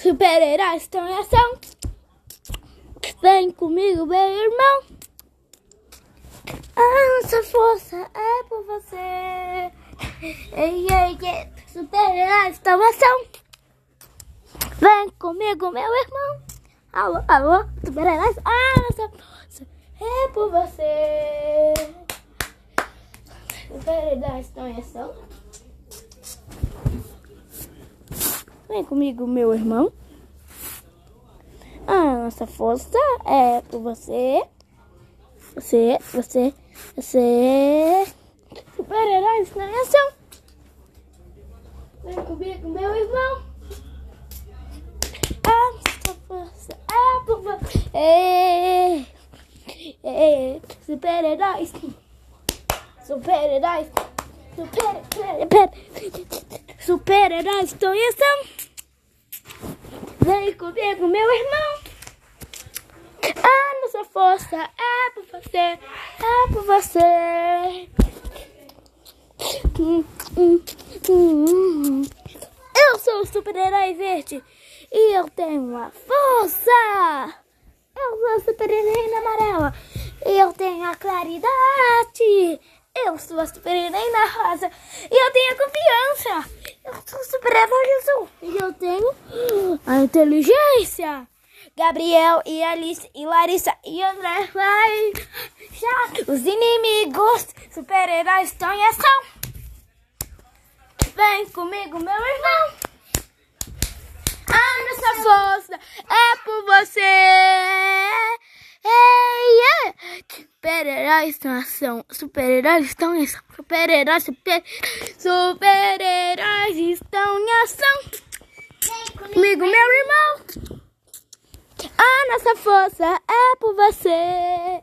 Super-heróis estão em ação. Vem comigo, meu irmão. A nossa força é por você. Ei, ei, ei. Super-heróis estão em ação. Vem comigo, meu irmão. Alô, alô, super-heróis. A nossa força é por você. Super-heróis estão em ação. Vem comigo, meu irmão. A nossa força é por você. Você, você, você. Super-heróis na ação. Vem comigo, meu irmão. A nossa força é por você. Ei, ei, super-heróis. Super-heróis. Super-heróis. Super-heróis estão em ação. Vem comigo, meu irmão. A nossa força é por você, é por você. Eu sou o super-herói verde e eu tenho uma força. Eu sou o super-herói amarela e eu tenho a claridade. Eu sou a super-heroína rosa e eu tenho a confiança. Eu sou super-herói azul e eu tenho a inteligência. Gabriel e Alice e Larissa e André vai já os inimigos super-heróis estão em ação. Vem comigo, meu irmão. A nossa força é por você. Ei, yeah. Super-heróis estão em ação. Super-heróis estão em ação. Super-heróis, super, super-heróis estão em ação. Comigo, meu irmão. A nossa força é por você.